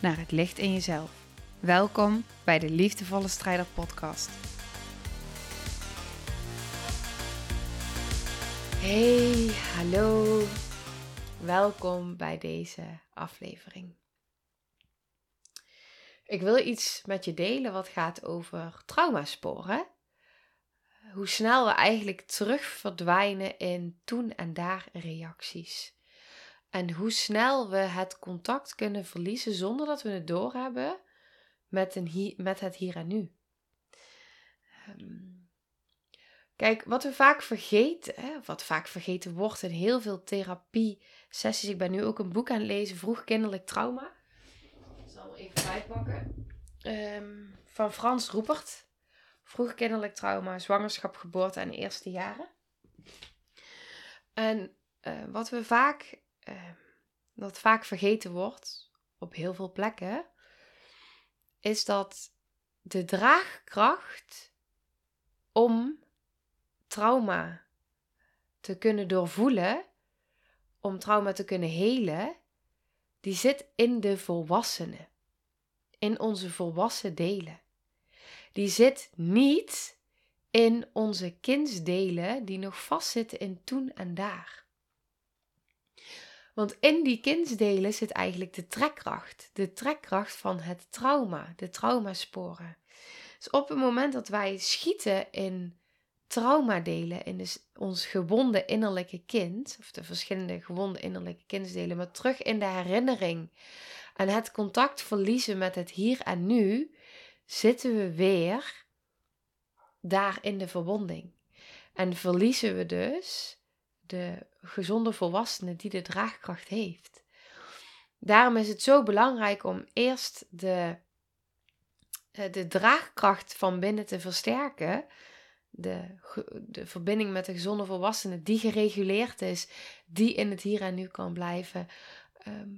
naar het licht in jezelf. Welkom bij de Liefdevolle Strijder Podcast. Hey, hallo. Welkom bij deze aflevering. Ik wil iets met je delen wat gaat over traumasporen. Hoe snel we eigenlijk terug verdwijnen in toen en daar reacties. En hoe snel we het contact kunnen verliezen zonder dat we het doorhebben met, een met het hier en nu. Ehm, kijk, wat we vaak vergeten, hè, wat vaak vergeten wordt in heel veel therapie-sessies. Ik ben nu ook een boek aan het lezen, Vroeg kinderlijk trauma. Ik zal hem even bijpakken. Um, van Frans Roepert. Vroeg kinderlijk trauma, zwangerschap, geboorte en eerste jaren. En uh, wat we vaak uh, dat vaak vergeten wordt op heel veel plekken, is dat de draagkracht om trauma te kunnen doorvoelen, om trauma te kunnen helen, die zit in de volwassenen, in onze volwassen delen. Die zit niet in onze kindsdelen die nog vastzitten in toen en daar. Want in die kindsdelen zit eigenlijk de trekkracht. De trekkracht van het trauma, de traumasporen. Dus op het moment dat wij schieten in traumadelen, in dus ons gewonde innerlijke kind, of de verschillende gewonde innerlijke kindsdelen, maar terug in de herinnering en het contact verliezen met het hier en nu, zitten we weer daar in de verwonding. En verliezen we dus de gezonde volwassene die de draagkracht heeft. Daarom is het zo belangrijk om eerst de, eh, de draagkracht van binnen te versterken. De, de verbinding met de gezonde volwassene die gereguleerd is, die in het hier en nu kan blijven. Ehm,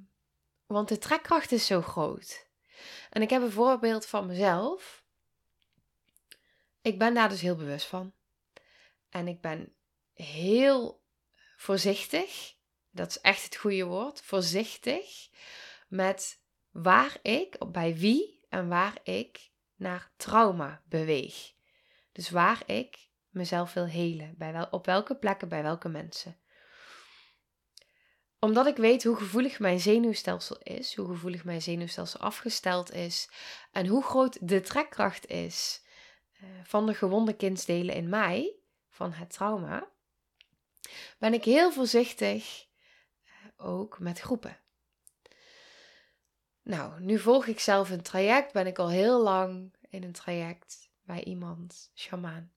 want de trekkracht is zo groot. En ik heb een voorbeeld van mezelf. Ik ben daar dus heel bewust van. En ik ben heel voorzichtig, dat is echt het goede woord, voorzichtig met waar ik, bij wie en waar ik naar trauma beweeg. Dus waar ik mezelf wil helen, bij wel, op welke plekken, bij welke mensen. Omdat ik weet hoe gevoelig mijn zenuwstelsel is, hoe gevoelig mijn zenuwstelsel afgesteld is en hoe groot de trekkracht is eh, van de gewonde kindsdelen in mij, van het trauma, ben ik heel voorzichtig eh, ook met groepen. Nou, nu volg ik zelf een traject, ben ik al heel lang in een traject bij iemand, shamaan.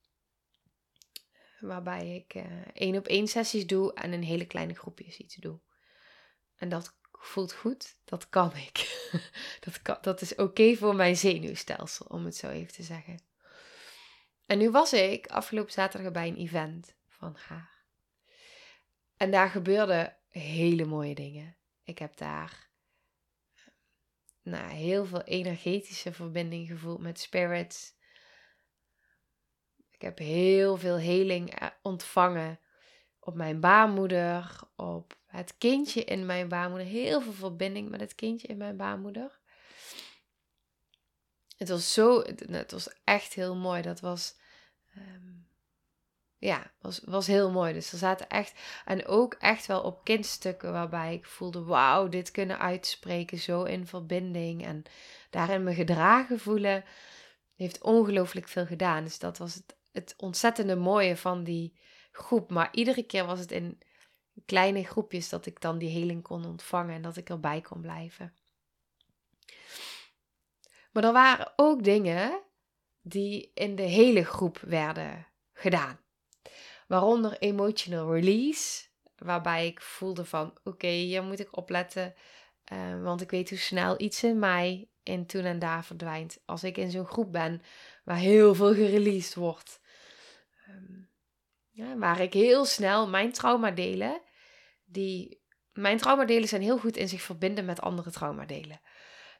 Waarbij ik uh, één op één sessies doe en een hele kleine groepjes iets doe. En dat voelt goed, dat kan ik. dat, dat is oké voor mijn zenuwstelsel, om het zo even te zeggen. En nu was ik afgelopen zaterdag bij een event van haar. En daar gebeurden hele mooie dingen. Ik heb daar nou, heel veel energetische verbinding gevoeld met spirits. Ik heb heel veel heling eh, ontvangen op mijn baarmoeder, op het kindje in mijn baarmoeder. Heel veel verbinding met het kindje in mijn baarmoeder. Het was zo, het was echt heel mooi. Dat was ehm, ja, was, was heel mooi. Dus er zaten echt, en ook echt wel op kindstukken waarbij ik voelde, wauw, dit kunnen uitspreken, zo in verbinding. En daarin me gedragen voelen, heeft ongelooflijk veel gedaan. Dus dat was het, het ontzettende mooie van die groep. Maar iedere keer was het in kleine groepjes dat ik dan die heling kon ontvangen en dat ik erbij kon blijven. Maar er waren ook dingen die in de hele groep werden gedaan. Waaronder emotional release, waarbij ik voelde van oké, hier moet ik opletten. Eh, want ik weet hoe snel iets in mij in toen en daar verdwijnt. Als ik in zo'n groep ben waar heel veel gereleased wordt. Ehm, ja, waar ik heel snel mijn trauma delen. Die, mijn traumadelen zijn heel goed in zich verbinden met andere traumadelen.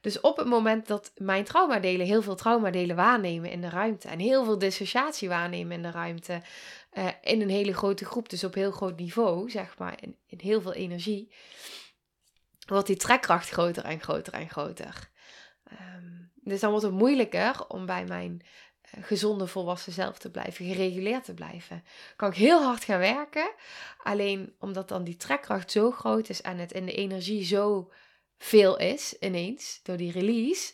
Dus op het moment dat mijn traumadelen heel veel traumadelen waarnemen in de ruimte en heel veel dissociatie waarnemen in de ruimte, uh, in een hele grote groep, dus op heel groot niveau, zeg maar, in, in heel veel energie, wordt die trekkracht groter en groter en groter. Um, dus dan wordt het moeilijker om bij mijn uh, gezonde volwassen zelf te blijven, gereguleerd te blijven. Kan ik heel hard gaan werken, alleen omdat dan die trekkracht zo groot is en het in de energie zo veel is ineens door die release.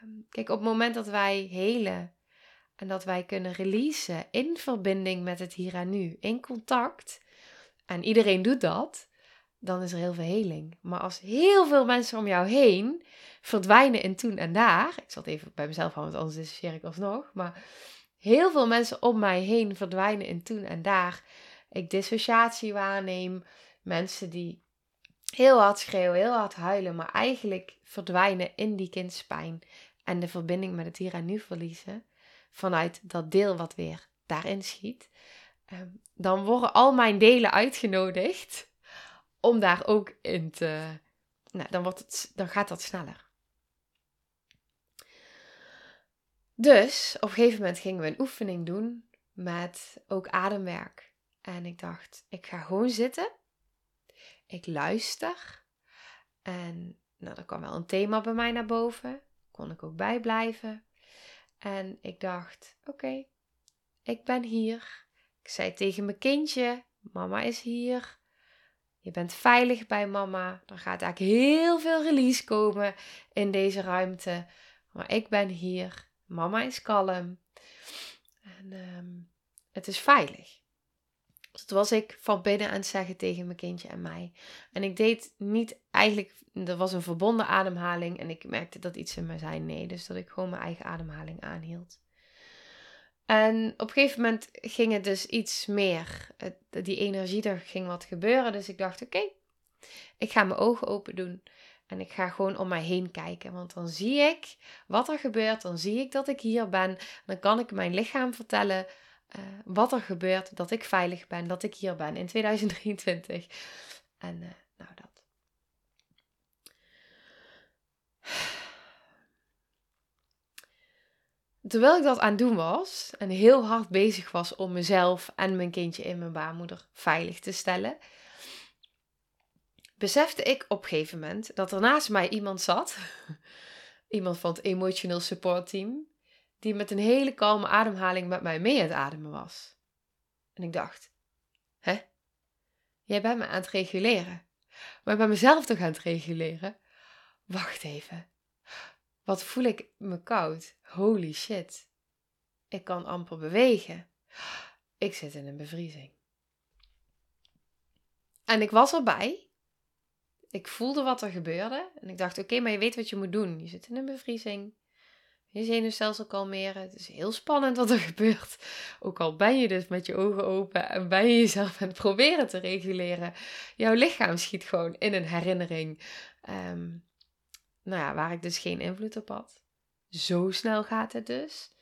Ehm, kijk, op het moment dat wij helen en dat wij kunnen releasen in verbinding met het hier en nu, in contact, en iedereen doet dat, dan is er heel veel heling. Maar als heel veel mensen om jou heen verdwijnen in toen en daar, ik zal het even bij mezelf houden, want anders dissocieer ik alsnog, maar heel veel mensen om mij heen verdwijnen in toen en daar. Ik dissociatie waarneem, mensen die heel hard schreeuwen, heel hard huilen, maar eigenlijk verdwijnen in die kindspijn en de verbinding met het hier en nu verliezen vanuit dat deel wat weer daarin schiet, ehm, dan worden al mijn delen uitgenodigd om daar ook in te. Nou, dan, wordt het, dan gaat dat sneller. Dus op een gegeven moment gingen we een oefening doen met ook ademwerk. En ik dacht, ik ga gewoon zitten ik luister. En nou, er kwam wel een thema bij mij naar boven. Kon ik ook bijblijven. En ik dacht, oké, ik ben hier. Ik zei tegen mijn kindje, mama is hier. Je bent veilig bij mama. Er gaat eigenlijk heel veel release komen in deze ruimte. Maar ik ben hier. Mama is kalm. En ehm, het is veilig. Dat was ik van binnen aan het zeggen tegen mijn kindje en mij. En ik deed niet eigenlijk, er was een verbonden ademhaling en ik merkte dat iets in me zei nee. Dus dat ik gewoon mijn eigen ademhaling aanhield. En op een gegeven moment ging het dus iets meer. Die energie, er ging wat gebeuren. Dus ik dacht, oké, ik ga mijn ogen open doen. En ik ga gewoon om mij heen kijken. Want dan zie ik wat er gebeurt. Dan zie ik dat ik hier ben. Dan kan ik mijn lichaam vertellen uh, wat er gebeurt, dat ik veilig ben, dat ik hier ben in 2023. En uh, nou dat. Terwijl ik dat aan het doen was en heel hard bezig was om mezelf en mijn kindje in mijn baarmoeder veilig te stellen, besefte ik op een gegeven moment dat er naast mij iemand zat, iemand van het Emotional Support Team, die met een hele kalme ademhaling met mij mee aan het ademen was. En ik dacht, hè? Jij bent me aan het reguleren. Maar bij mezelf toch aan het reguleren? Wacht even. Wat voel ik me koud? Holy shit. Ik kan amper bewegen. Ik zit in een bevriezing. En ik was erbij. Ik voelde wat er gebeurde. En ik dacht, oké, maar je weet wat je moet doen. Je zit in een bevriezing je zenuwstelsel kalmeren. Het is heel spannend wat er gebeurt. Ook al ben je dus met je ogen open en ben je jezelf aan het proberen te reguleren. Jouw lichaam schiet gewoon in een herinnering. Um, nou ja, waar ik dus geen invloed op had. Zo snel gaat het dus.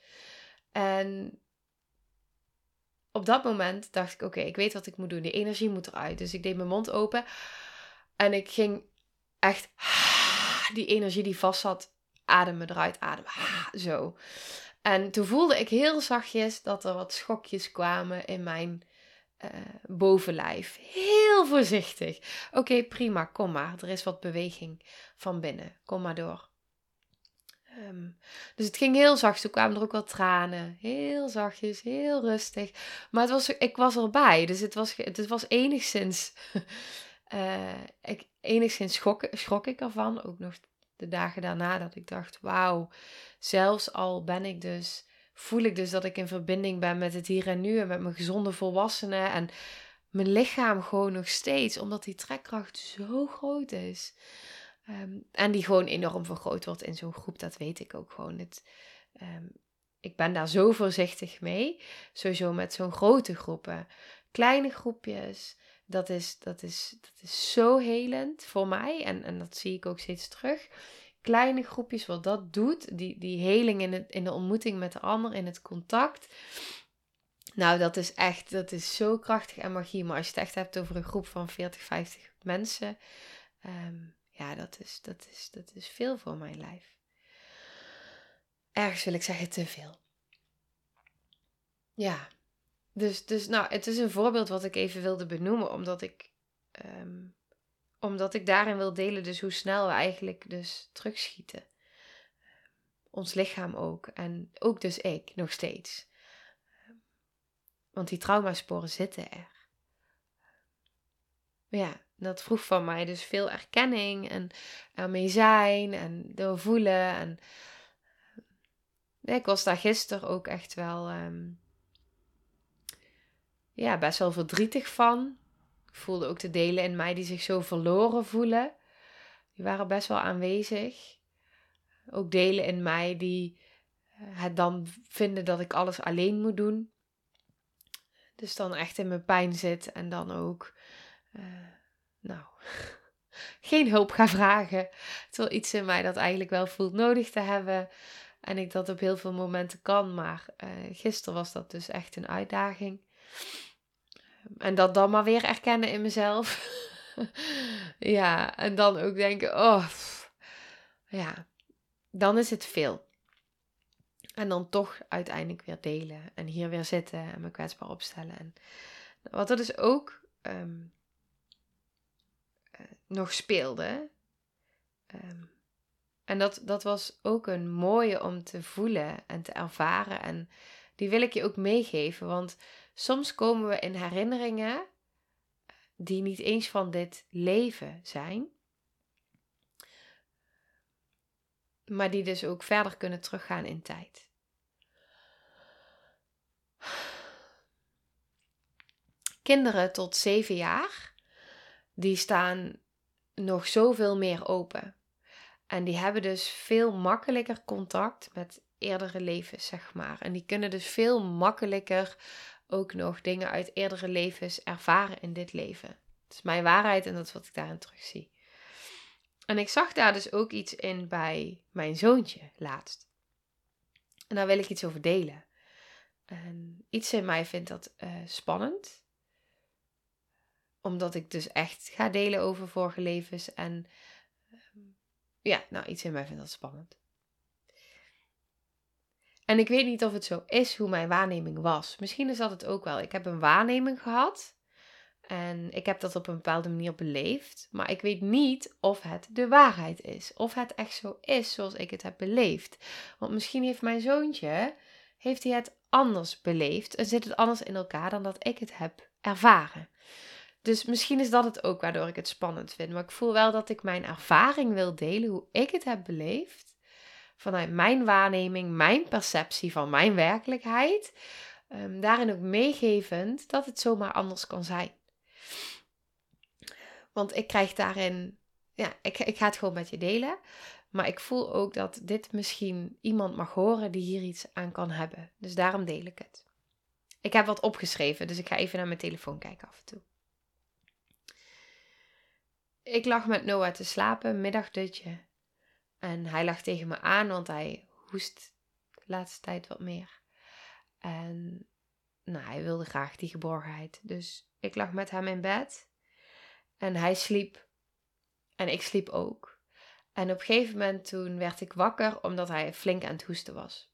En op dat moment dacht ik: oké, ik weet wat ik moet doen. Die energie moet eruit. Dus ik deed mijn mond open en ik ging echt die energie die vast zat ademen eruit, ademen. zo. En toen voelde ik heel zachtjes dat er wat schokjes kwamen in mijn uh, bovenlijf. Heel voorzichtig. Oké, prima, kom maar. Er is wat beweging van binnen. Kom maar door. Ehm, dus het ging heel zacht. Toen kwamen er ook wel tranen. Heel zachtjes, heel rustig. Maar het was, ik was erbij. Dus het was, het was enigszins. uh, ik, enigszins schrok, schrok ik ervan. Ook nog de dagen daarna dat ik dacht, wauw, zelfs al ben ik dus, voel ik dus dat ik in verbinding ben met het hier en nu en met mijn gezonde volwassenen en mijn lichaam gewoon nog steeds, omdat die trekkracht zo groot is. Ehm, en die gewoon enorm vergroot wordt in zo'n groep, dat weet ik ook gewoon. Het, um, ik ben daar zo voorzichtig mee, sowieso met zo'n grote groepen. Kleine groepjes, dat is, dat is, dat is zo helend voor mij. En, en dat zie ik ook steeds terug. Kleine groepjes, wat dat doet. Die, die heling in, het, in de ontmoeting met de ander, in het contact. Nou, dat is echt, dat is zo krachtig en magie. Maar als je het echt hebt over een groep van 40, 50 mensen. Ehm, ja, dat is, dat, is, dat is veel voor mijn lijf. Ergens wil ik zeggen te veel. Ja, dus, dus nou, het is een voorbeeld wat ik even wilde benoemen, omdat ik, ehm, omdat ik daarin wil delen dus hoe snel we eigenlijk dus terugschieten. Ons lichaam ook. En ook dus ik, nog steeds. Want die traumasporen zitten er. Ja, dat vroeg van mij dus veel erkenning en ermee zijn en doorvoelen. En ik was daar gisteren ook echt wel ehm, ja, best wel verdrietig van. Ik voelde ook de delen in mij die zich zo verloren voelen. Die waren best wel aanwezig. Ook delen in mij die eh, het dan vinden dat ik alles alleen moet doen. Dus dan echt in mijn pijn zit en dan ook, uh, nou, geen hulp ga vragen. Terwijl iets in mij dat eigenlijk wel voelt nodig te hebben. En ik dat op heel veel momenten kan. Maar uh, gisteren was dat dus echt een uitdaging. En dat dan maar weer erkennen in mezelf. ja, en dan ook denken, oh, ja, dan is het veel. En dan toch uiteindelijk weer delen en hier weer zitten en me kwetsbaar opstellen. En wat er dus ook ehm, eh, nog speelde. Um, en dat, dat was ook een mooie om te voelen en te ervaren. En die wil ik je ook meegeven. Want soms komen we in herinneringen die niet eens van dit leven zijn. Maar die dus ook verder kunnen teruggaan in tijd. Kinderen tot zeven jaar, die staan nog zoveel meer open. En die hebben dus veel makkelijker contact met eerdere levens, zeg maar. En die kunnen dus veel makkelijker ook nog dingen uit eerdere levens ervaren in dit leven. Het is mijn waarheid en dat is wat ik daarin terugzie. En ik zag daar dus ook iets in bij mijn zoontje laatst. En daar wil ik iets over delen. En iets in mij vindt dat uh, spannend. Omdat ik dus echt ga delen over vorige levens. En ehm, ja, nou, iets in mij vindt dat spannend. En ik weet niet of het zo is hoe mijn waarneming was. Misschien is dat het ook wel. Ik heb een waarneming gehad. En ik heb dat op een bepaalde manier beleefd. Maar ik weet niet of het de waarheid is. Of het echt zo is zoals ik het heb beleefd. Want misschien heeft mijn zoontje heeft hij het anders beleefd. En zit het anders in elkaar dan dat ik het heb ervaren. Dus misschien is dat het ook waardoor ik het spannend vind. Maar ik voel wel dat ik mijn ervaring wil delen, hoe ik het heb beleefd vanuit mijn waarneming, mijn perceptie van mijn werkelijkheid, um, daarin ook meegevend dat het zomaar anders kan zijn. Want ik krijg daarin, ja, ik, ik ga het gewoon met je delen. Maar ik voel ook dat dit misschien iemand mag horen die hier iets aan kan hebben. Dus daarom deel ik het. Ik heb wat opgeschreven, dus ik ga even naar mijn telefoon kijken af en toe. Ik lag met Noah te slapen, middagdutje. En hij lag tegen me aan, want hij hoest de laatste tijd wat meer. En nou, hij wilde graag die geborgenheid. Dus ik lag met hem in bed. En hij sliep. En ik sliep ook. En op een gegeven moment toen werd ik wakker omdat hij flink aan het hoesten was.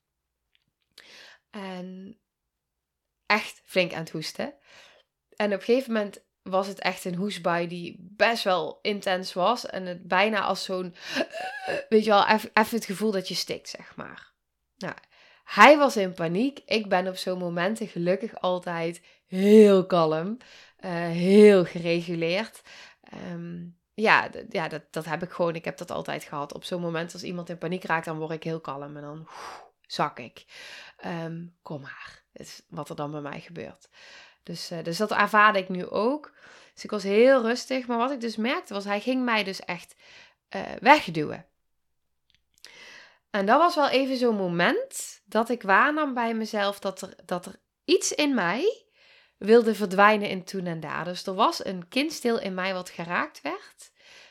En echt flink aan het hoesten. En op een gegeven moment was het echt een hoesbui die best wel intens was. En het bijna als zo'n, weet je wel, even het gevoel dat je stikt, zeg maar. Nou, hij was in paniek. Ik ben op zo'n momenten gelukkig altijd heel kalm. Uh, heel gereguleerd. Ehm, ja, ja dat, dat heb ik gewoon. Ik heb dat altijd gehad. Op zo'n moment als iemand in paniek raakt, dan word ik heel kalm. En dan zak ik. Ehm, kom maar. Is wat er dan bij mij gebeurt. Dus, uh, dus dat ervaarde ik nu ook. Dus ik was heel rustig. Maar wat ik dus merkte was, hij ging mij dus echt uh, wegduwen. En dat was wel even zo'n moment dat ik waarnam bij mezelf dat er, dat er iets in mij wilde verdwijnen in toen en daar. Dus er was een kindstil in mij wat geraakt werd,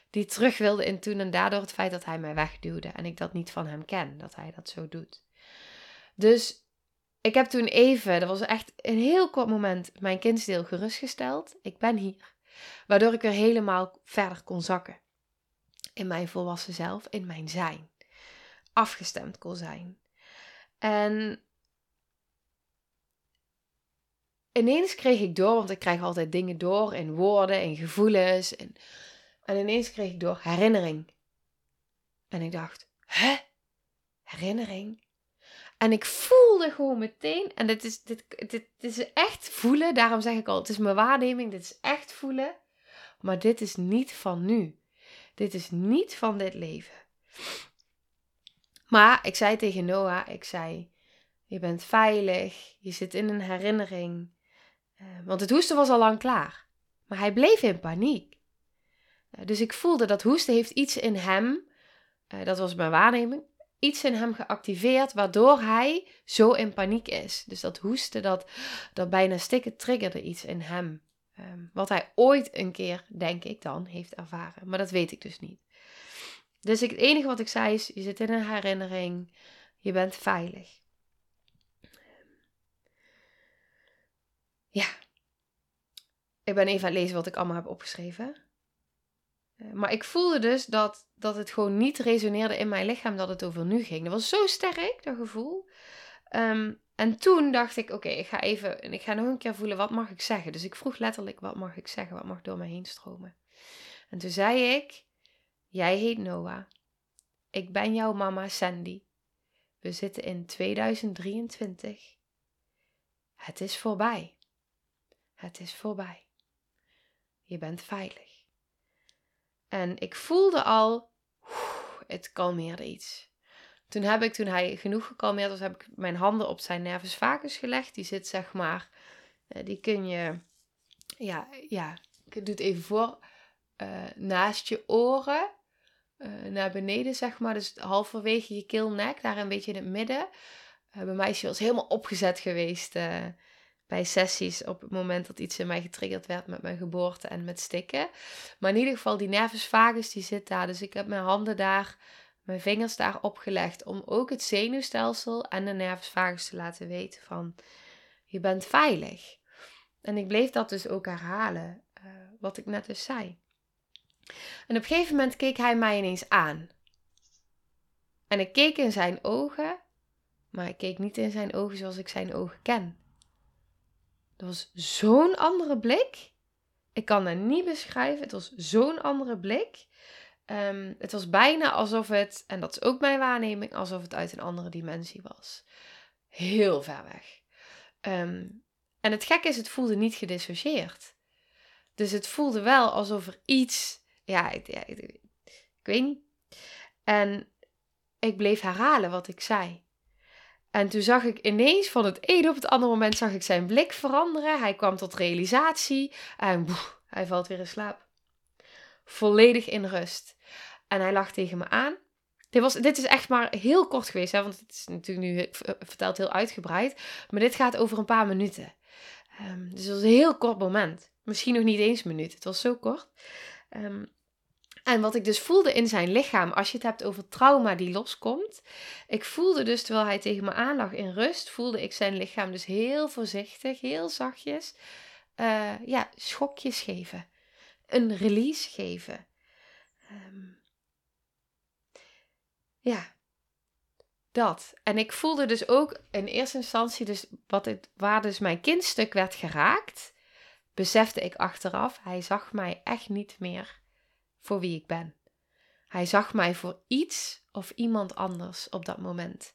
die terug wilde in toen en daar door het feit dat hij mij wegduwde en ik dat niet van hem ken, dat hij dat zo doet. Dus ik heb toen even, dat was echt een heel kort moment, mijn kindsdeel gerustgesteld. Ik ben hier. Waardoor ik weer helemaal verder kon zakken. In mijn volwassen zelf, in mijn zijn. Afgestemd kon zijn. En ineens kreeg ik door, want ik krijg altijd dingen door in woorden, in gevoelens. En, en ineens kreeg ik door herinnering. En ik dacht, hè? Herinnering? En ik voelde gewoon meteen, en dit is, dit, dit, is echt voelen, daarom zeg ik al, het is mijn waarneming, dit is echt voelen. Maar dit is niet van nu. Dit is niet van dit leven. Maar ik zei tegen Noah, ik zei, je bent veilig, je zit in een herinnering. Eh, want het hoesten was al lang klaar. Maar hij bleef in paniek. Eh, dus ik voelde dat hoesten heeft iets in hem, uh, dat was mijn waarneming, iets in hem geactiveerd waardoor hij zo in paniek is. Dus dat hoesten, dat, dat bijna stikken, triggerde iets in hem. Ehm, wat hij ooit een keer, denk ik dan, heeft ervaren. Maar dat weet ik dus niet. Dus ik, het enige wat ik zei is, je zit in een herinnering, je bent veilig. Ja. Ik ben even aan het lezen wat ik allemaal heb opgeschreven. Eh, maar ik voelde dus dat, dat het gewoon niet resoneerde in mijn lichaam dat het over nu ging. Dat was zo sterk, dat gevoel. Ehm, en toen dacht ik, oké, ik ga even, en ik ga nog een keer voelen, wat mag ik zeggen? Dus ik vroeg letterlijk, wat mag ik zeggen? Wat mag door mij heen stromen? En toen zei ik, jij heet Noah. Ik ben jouw mama Sandy. We zitten in 2023. Het is voorbij. Het is voorbij. Je bent veilig. En ik voelde al, het kalmeerde iets. Toen heb ik, toen hij genoeg gekalmeerd was, heb ik mijn handen op zijn nervus vagus gelegd. Die zit zeg maar, eh, die kun je, ja, ja, ik doe het even voor, uh, naast je oren. Uh, naar beneden, zeg maar. Dus halverwege je keelnek, daar een beetje in het midden. bij mij is hij helemaal opgezet geweest bij sessies op het moment dat iets in mij getriggerd werd met mijn geboorte en met stikken. Maar in ieder geval, die nervus vagus die zit daar. Dus ik heb mijn handen daar, mijn vingers daar opgelegd om ook het zenuwstelsel en de nervus vagus te laten weten van je bent veilig. En ik bleef dat dus ook herhalen, uh, wat ik net dus zei. En op een gegeven moment keek hij mij ineens aan. En ik keek in zijn ogen, maar ik keek niet in zijn ogen zoals ik zijn ogen ken. Dat was zo'n andere blik. Ik kan dat niet beschrijven. Het was zo'n andere blik. Ehm, het was bijna alsof het, en dat is ook mijn waarneming, alsof het uit een andere dimensie was. Heel ver weg. Ehm, en het gekke is, het voelde niet gedissocieerd. Dus het voelde wel alsof er iets, ja, ik, ik weet niet. En ik bleef herhalen wat ik zei. En toen zag ik ineens van het een op het andere moment zag ik zijn blik veranderen. Hij kwam tot realisatie en boef, hij valt weer in slaap. Volledig in rust. En hij lag tegen me aan. Dit, was, dit is echt maar heel kort geweest, hè, want het is natuurlijk nu verteld heel uitgebreid. Maar dit gaat over een paar minuten. Um, dus het was een heel kort moment. Misschien nog niet eens een minuut. Het was zo kort. Um, en wat ik dus voelde in zijn lichaam, als je het hebt over trauma die loskomt. Ik voelde dus, terwijl hij tegen me aanlag in rust, voelde ik zijn lichaam dus heel voorzichtig, heel zachtjes, uh, ja, schokjes geven. Een release geven. Um, ja, dat. En ik voelde dus ook in eerste instantie, dus wat het, waar dus mijn kindstuk werd geraakt, besefte ik achteraf, hij zag mij echt niet meer voor wie ik ben. Hij zag mij voor iets of iemand anders op dat moment.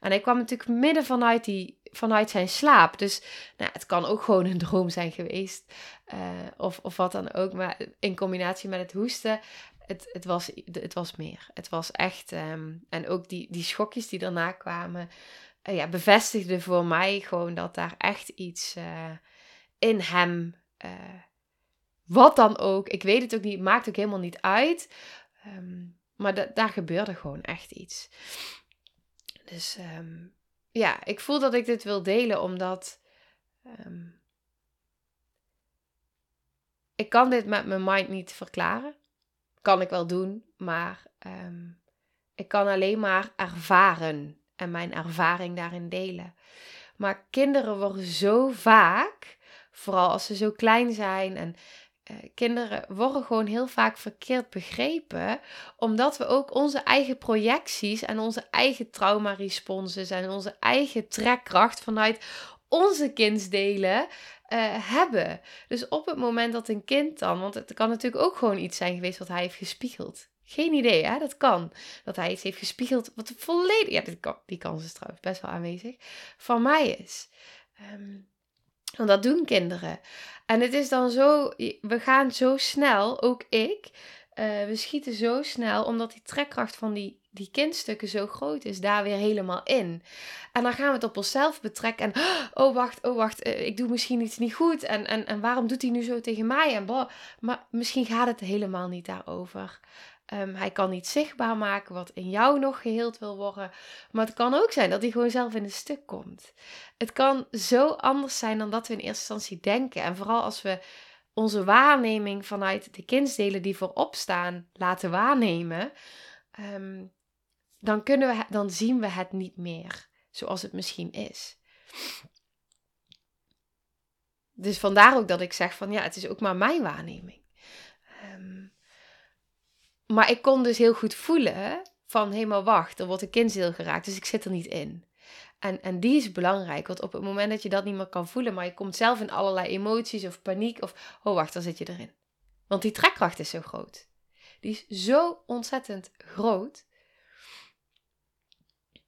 En hij kwam natuurlijk midden vanuit, die, vanuit zijn slaap. Dus nou, het kan ook gewoon een droom zijn geweest. Uh, of, of wat dan ook. Maar in combinatie met het hoesten. Het, het, was, het was meer. Het was echt. Um, en ook die, die schokjes die daarna kwamen. Uh, ja, bevestigden voor mij gewoon dat daar echt iets uh, in hem wat dan ook. Ik weet het ook niet. Maakt ook helemaal niet uit. Um, maar daar gebeurde gewoon echt iets. Dus um, ja, ik voel dat ik dit wil delen omdat. Um, ik kan dit met mijn mind niet verklaren. Kan ik wel doen, maar ehm, ik kan alleen maar ervaren en mijn ervaring daarin delen. Maar kinderen worden zo vaak, vooral als ze zo klein zijn en kinderen worden gewoon heel vaak verkeerd begrepen, omdat we ook onze eigen projecties en onze eigen trauma-responses en onze eigen trekkracht vanuit onze kindsdelen uh, hebben. Dus op het moment dat een kind dan, want het kan natuurlijk ook gewoon iets zijn geweest wat hij heeft gespiegeld. Geen idee, hè? Dat kan. Dat hij iets heeft gespiegeld wat volledig, ja, die, die kans is trouwens best wel aanwezig, van mij is. Um, want dat doen kinderen. En het is dan zo, we gaan zo snel, ook ik, uh, we schieten zo snel, omdat die trekkracht van die, die kindstukken zo groot is, daar weer helemaal in. En dan gaan we het op onszelf betrekken. En, oh wacht, oh wacht, uh, ik doe misschien iets niet goed. En, en, en waarom doet hij nu zo tegen mij? En Maar misschien gaat het helemaal niet daarover. Um, hij kan niet zichtbaar maken wat in jou nog geheeld wil worden. Maar het kan ook zijn dat hij gewoon zelf in een stuk komt. Het kan zo anders zijn dan dat we in eerste instantie denken. En vooral als we onze waarneming vanuit de kindsdelen die voorop staan laten waarnemen, um, dan, kunnen we, dan zien we het niet meer zoals het misschien is. Dus vandaar ook dat ik zeg van ja, het is ook maar mijn waarneming. Maar ik kon dus heel goed voelen van hé, maar wacht, er wordt een kindsdeel geraakt, dus ik zit er niet in. En, en die is belangrijk, want op het moment dat je dat niet meer kan voelen, maar je komt zelf in allerlei emoties of paniek of, oh wacht, dan zit je erin. Want die trekkracht is zo groot. Die is zo ontzettend groot.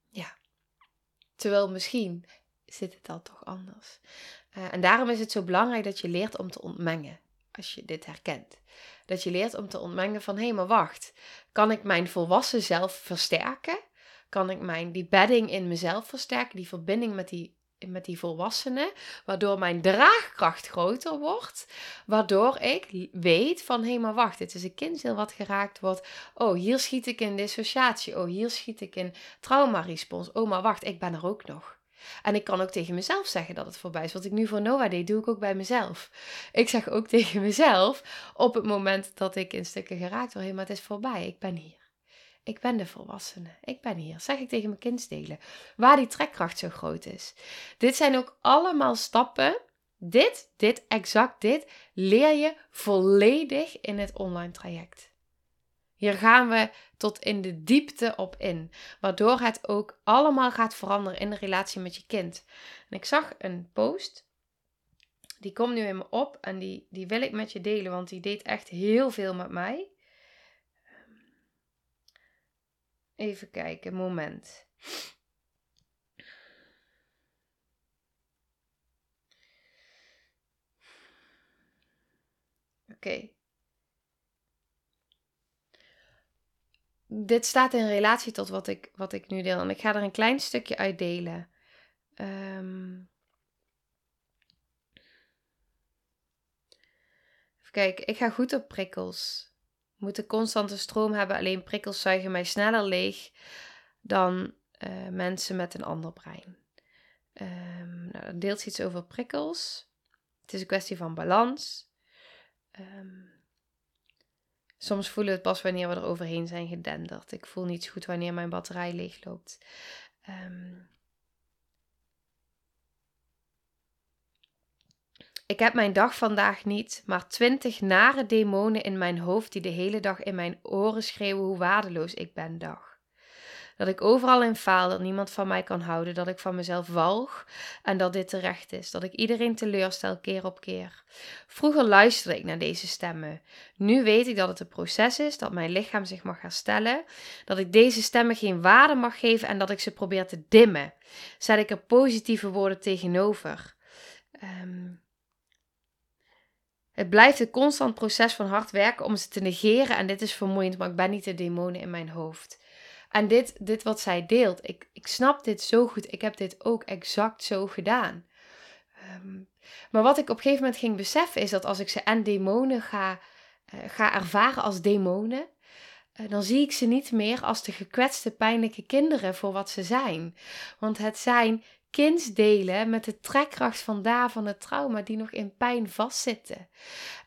Ja. Terwijl misschien zit het dan toch anders. Uh, en daarom is het zo belangrijk dat je leert om te ontmengen, als je dit herkent. Dat je leert om te ontmengen van hé, hey, maar wacht. Kan ik mijn volwassen zelf versterken? Kan ik mijn, die bedding in mezelf versterken? Die verbinding met die, met die volwassenen. Waardoor mijn draagkracht groter wordt. Waardoor ik weet van hé, hey, maar wacht. Het is een kindsdeel wat geraakt wordt. Oh, hier schiet ik in dissociatie. Oh, hier schiet ik in traumarespons. Oh, maar wacht, ik ben er ook nog. En ik kan ook tegen mezelf zeggen dat het voorbij is. Wat ik nu voor Noah deed, doe ik ook bij mezelf. Ik zeg ook tegen mezelf op het moment dat ik in stukken geraakt word, maar het is voorbij, ik ben hier. Ik ben de volwassene. Ik ben hier. Zeg ik tegen mijn kindsdelen. Waar die trekkracht zo groot is. Dit zijn ook allemaal stappen. Dit, dit, exact dit, leer je volledig in het online traject. Hier gaan we tot in de diepte op in, waardoor het ook allemaal gaat veranderen in de relatie met je kind. En ik zag een post, die komt nu in me op en die, die wil ik met je delen, want die deed echt heel veel met mij. Even kijken, moment. Oké. Dit staat in relatie tot wat ik, wat ik nu deel. En ik ga er een klein stukje uit delen. Um, even kijken, ik ga goed op prikkels. Moet een constante stroom hebben, alleen prikkels zuigen mij sneller leeg dan uh, mensen met een ander brein. Um, nou, dan deelt iets over prikkels. Het is een kwestie van balans. Um, Soms voelen we het pas wanneer we er overheen zijn gedenderd. Ik voel niet zo goed wanneer mijn batterij leegloopt. Um, ik heb mijn dag vandaag niet, maar twintig nare demonen in mijn hoofd die de hele dag in mijn oren schreeuwen hoe waardeloos ik ben dag. Dat ik overal in faal, dat niemand van mij kan houden, dat ik van mezelf walg en dat dit terecht is, dat ik iedereen teleurstel keer op keer. Vroeger luisterde ik naar deze stemmen. Nu weet ik dat het een proces is, dat mijn lichaam zich mag herstellen, dat ik deze stemmen geen waarde mag geven en dat ik ze probeer te dimmen. Zet ik er positieve woorden tegenover. Um, het blijft een constant proces van hard werken om ze te negeren en dit is vermoeiend, maar ik ben niet de demonen in mijn hoofd. En dit, dit wat zij deelt, ik, ik snap dit zo goed. Ik heb dit ook exact zo gedaan. Ehm, maar wat ik op een gegeven moment ging beseffen is dat als ik ze en demonen ga, uh, ga ervaren als demonen, uh, dan zie ik ze niet meer als de gekwetste, pijnlijke kinderen voor wat ze zijn. Want het zijn kindsdelen met de trekkracht van daar van het trauma die nog in pijn vastzitten.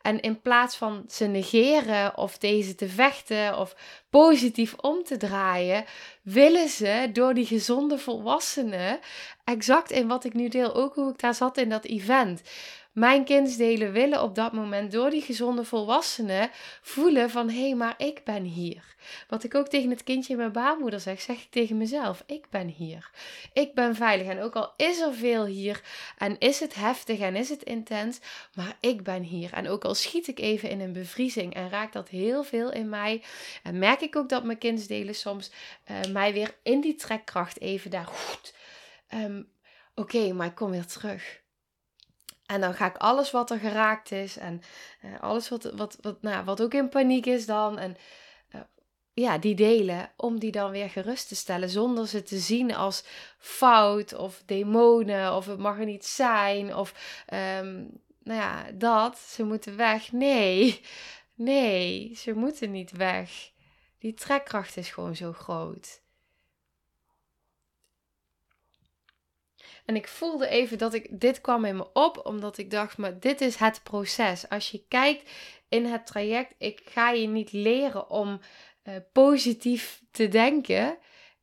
En in plaats van ze negeren of deze te vechten of positief om te draaien, willen ze door die gezonde volwassenen, exact in wat ik nu deel, ook hoe ik daar zat in dat event mijn kindsdelen willen op dat moment door die gezonde volwassenen voelen van hé, hey, maar ik ben hier. Wat ik ook tegen het kindje in mijn baarmoeder zeg, zeg ik tegen mezelf: ik ben hier. Ik ben veilig. En ook al is er veel hier en is het heftig en is het intens, maar ik ben hier. En ook al schiet ik even in een bevriezing en raakt dat heel veel in mij, en merk ik ook dat mijn kindsdelen soms uh, mij weer in die trekkracht even daar. Um, Oké, maar ik kom weer terug. En dan ga ik alles wat er geraakt is en uh, alles wat, wat, wat, nou, wat ook in paniek is dan. En uh, ja, die delen om die dan weer gerust te stellen. Zonder ze te zien als fout of demonen of het mag er niet zijn. Of um, nou ja, dat. Ze moeten weg. Nee, nee, ze moeten niet weg. Die trekkracht is gewoon zo groot. En ik voelde even dat ik, dit kwam in me op, omdat ik dacht, maar dit is het proces. Als je kijkt in het traject, ik ga je niet leren om uh, positief te denken.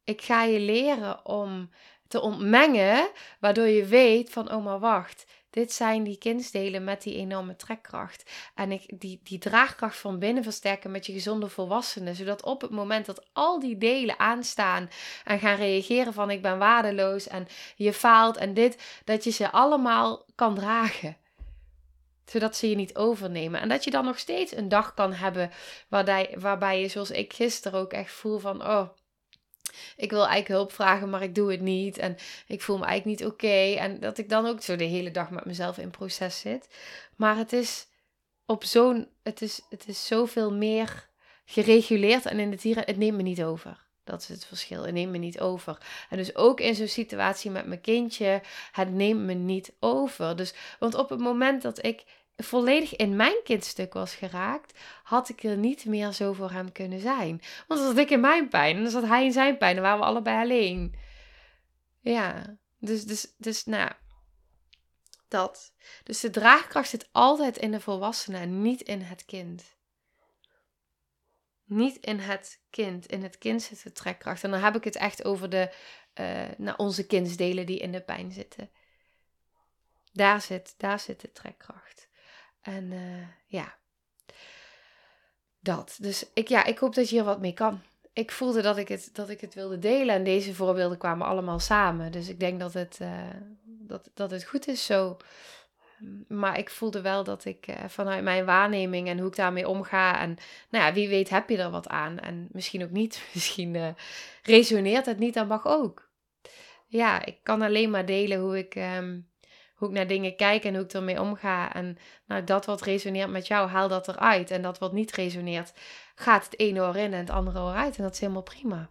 Ik ga je leren om te ontmengen, waardoor je weet van, oh maar wacht, dit zijn die kindsdelen met die enorme trekkracht. En ik, die, die draagkracht van binnen versterken met je gezonde volwassenen. Zodat op het moment dat al die delen aanstaan en gaan reageren van ik ben waardeloos en je faalt en dit, dat je ze allemaal kan dragen zodat ze je niet overnemen. En dat je dan nog steeds een dag kan hebben waarbij, waarbij je, zoals ik gisteren ook echt voel van: oh, ik wil eigenlijk hulp vragen, maar ik doe het niet. En ik voel me eigenlijk niet oké. En dat ik dan ook zo de hele dag met mezelf in proces zit. Maar het is op zo'n. Het is, het is zoveel meer gereguleerd. En in het hier, het neemt me niet over. Dat is het verschil. Het neemt me niet over. En dus ook in zo'n situatie met mijn kindje, het neemt me niet over. Dus, want op het moment dat ik volledig in mijn kindstuk was geraakt, had ik er niet meer zo voor hem kunnen zijn. Want dan zat ik in mijn pijn en dan zat hij in zijn pijn en waren we allebei alleen. Ja, dus, dus, dus nou, dat. Dus de draagkracht zit altijd in de volwassene en niet in het kind. Niet in het kind. In het kind zit de trekkracht. En dan heb ik het echt over de, uh, nou, onze kindsdelen die in de pijn zitten. Daar zit, daar zit de trekkracht. En uh, ja, dat. Dus ik, ja, ik hoop dat je hier wat mee kan. Ik voelde dat ik, het, dat ik het wilde delen en deze voorbeelden kwamen allemaal samen. Dus ik denk dat het, uh, dat, dat het goed is zo. Maar ik voelde wel dat ik uh, vanuit mijn waarneming en hoe ik daarmee omga. En nou ja, wie weet heb je er wat aan. En misschien ook niet. Misschien resoneert het niet, dat mag ook. Ja, ik kan alleen maar delen hoe ik um, hoe ik naar dingen kijk en hoe ik ermee omga. En nou, dat wat resoneert met jou, haal dat eruit. En dat wat niet resoneert, gaat het ene oor in en het andere oor uit. En dat is helemaal prima.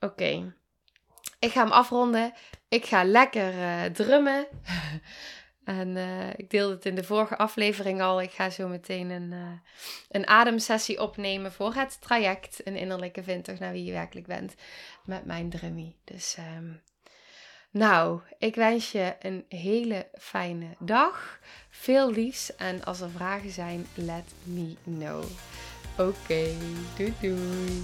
Oké, ik ga hem afronden. Ik ga lekker uh, drummen. en uh, ik deelde het in de vorige aflevering al. Ik ga zo meteen een, uh, een ademsessie opnemen voor het traject. Een innerlijke vindtocht naar wie je werkelijk bent. Met mijn drummie. Dus um, nou, ik wens je een hele fijne dag. Veel liefs en als er vragen zijn, let me know. Oké, doei doei.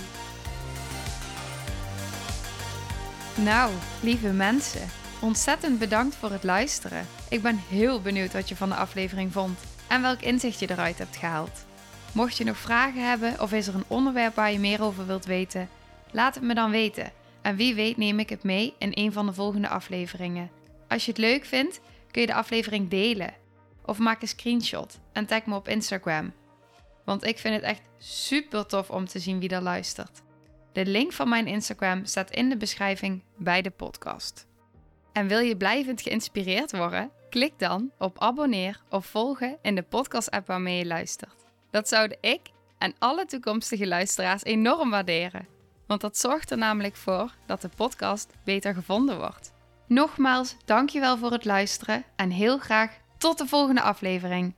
Nou, lieve mensen, ontzettend bedankt voor het luisteren. Ik ben heel benieuwd wat je van de aflevering vond en welk inzicht je eruit hebt gehaald. Mocht je nog vragen hebben of is er een onderwerp waar je meer over wilt weten, laat het me dan weten. En wie weet neem ik het mee in een van de volgende afleveringen. Als je het leuk vindt, kun je de aflevering delen. Of maak een screenshot en tag me op Instagram. Want ik vind het echt super tof om te zien wie er luistert. De link van mijn Instagram staat in de beschrijving bij de podcast. En wil je blijvend geïnspireerd worden? Klik dan op abonneer of volgen in de podcast-app waarmee je luistert. Dat zouden ik en alle toekomstige luisteraars enorm waarderen want dat zorgt er namelijk voor dat de podcast beter gevonden wordt. Nogmaals, dankjewel voor het luisteren en heel graag tot de volgende aflevering.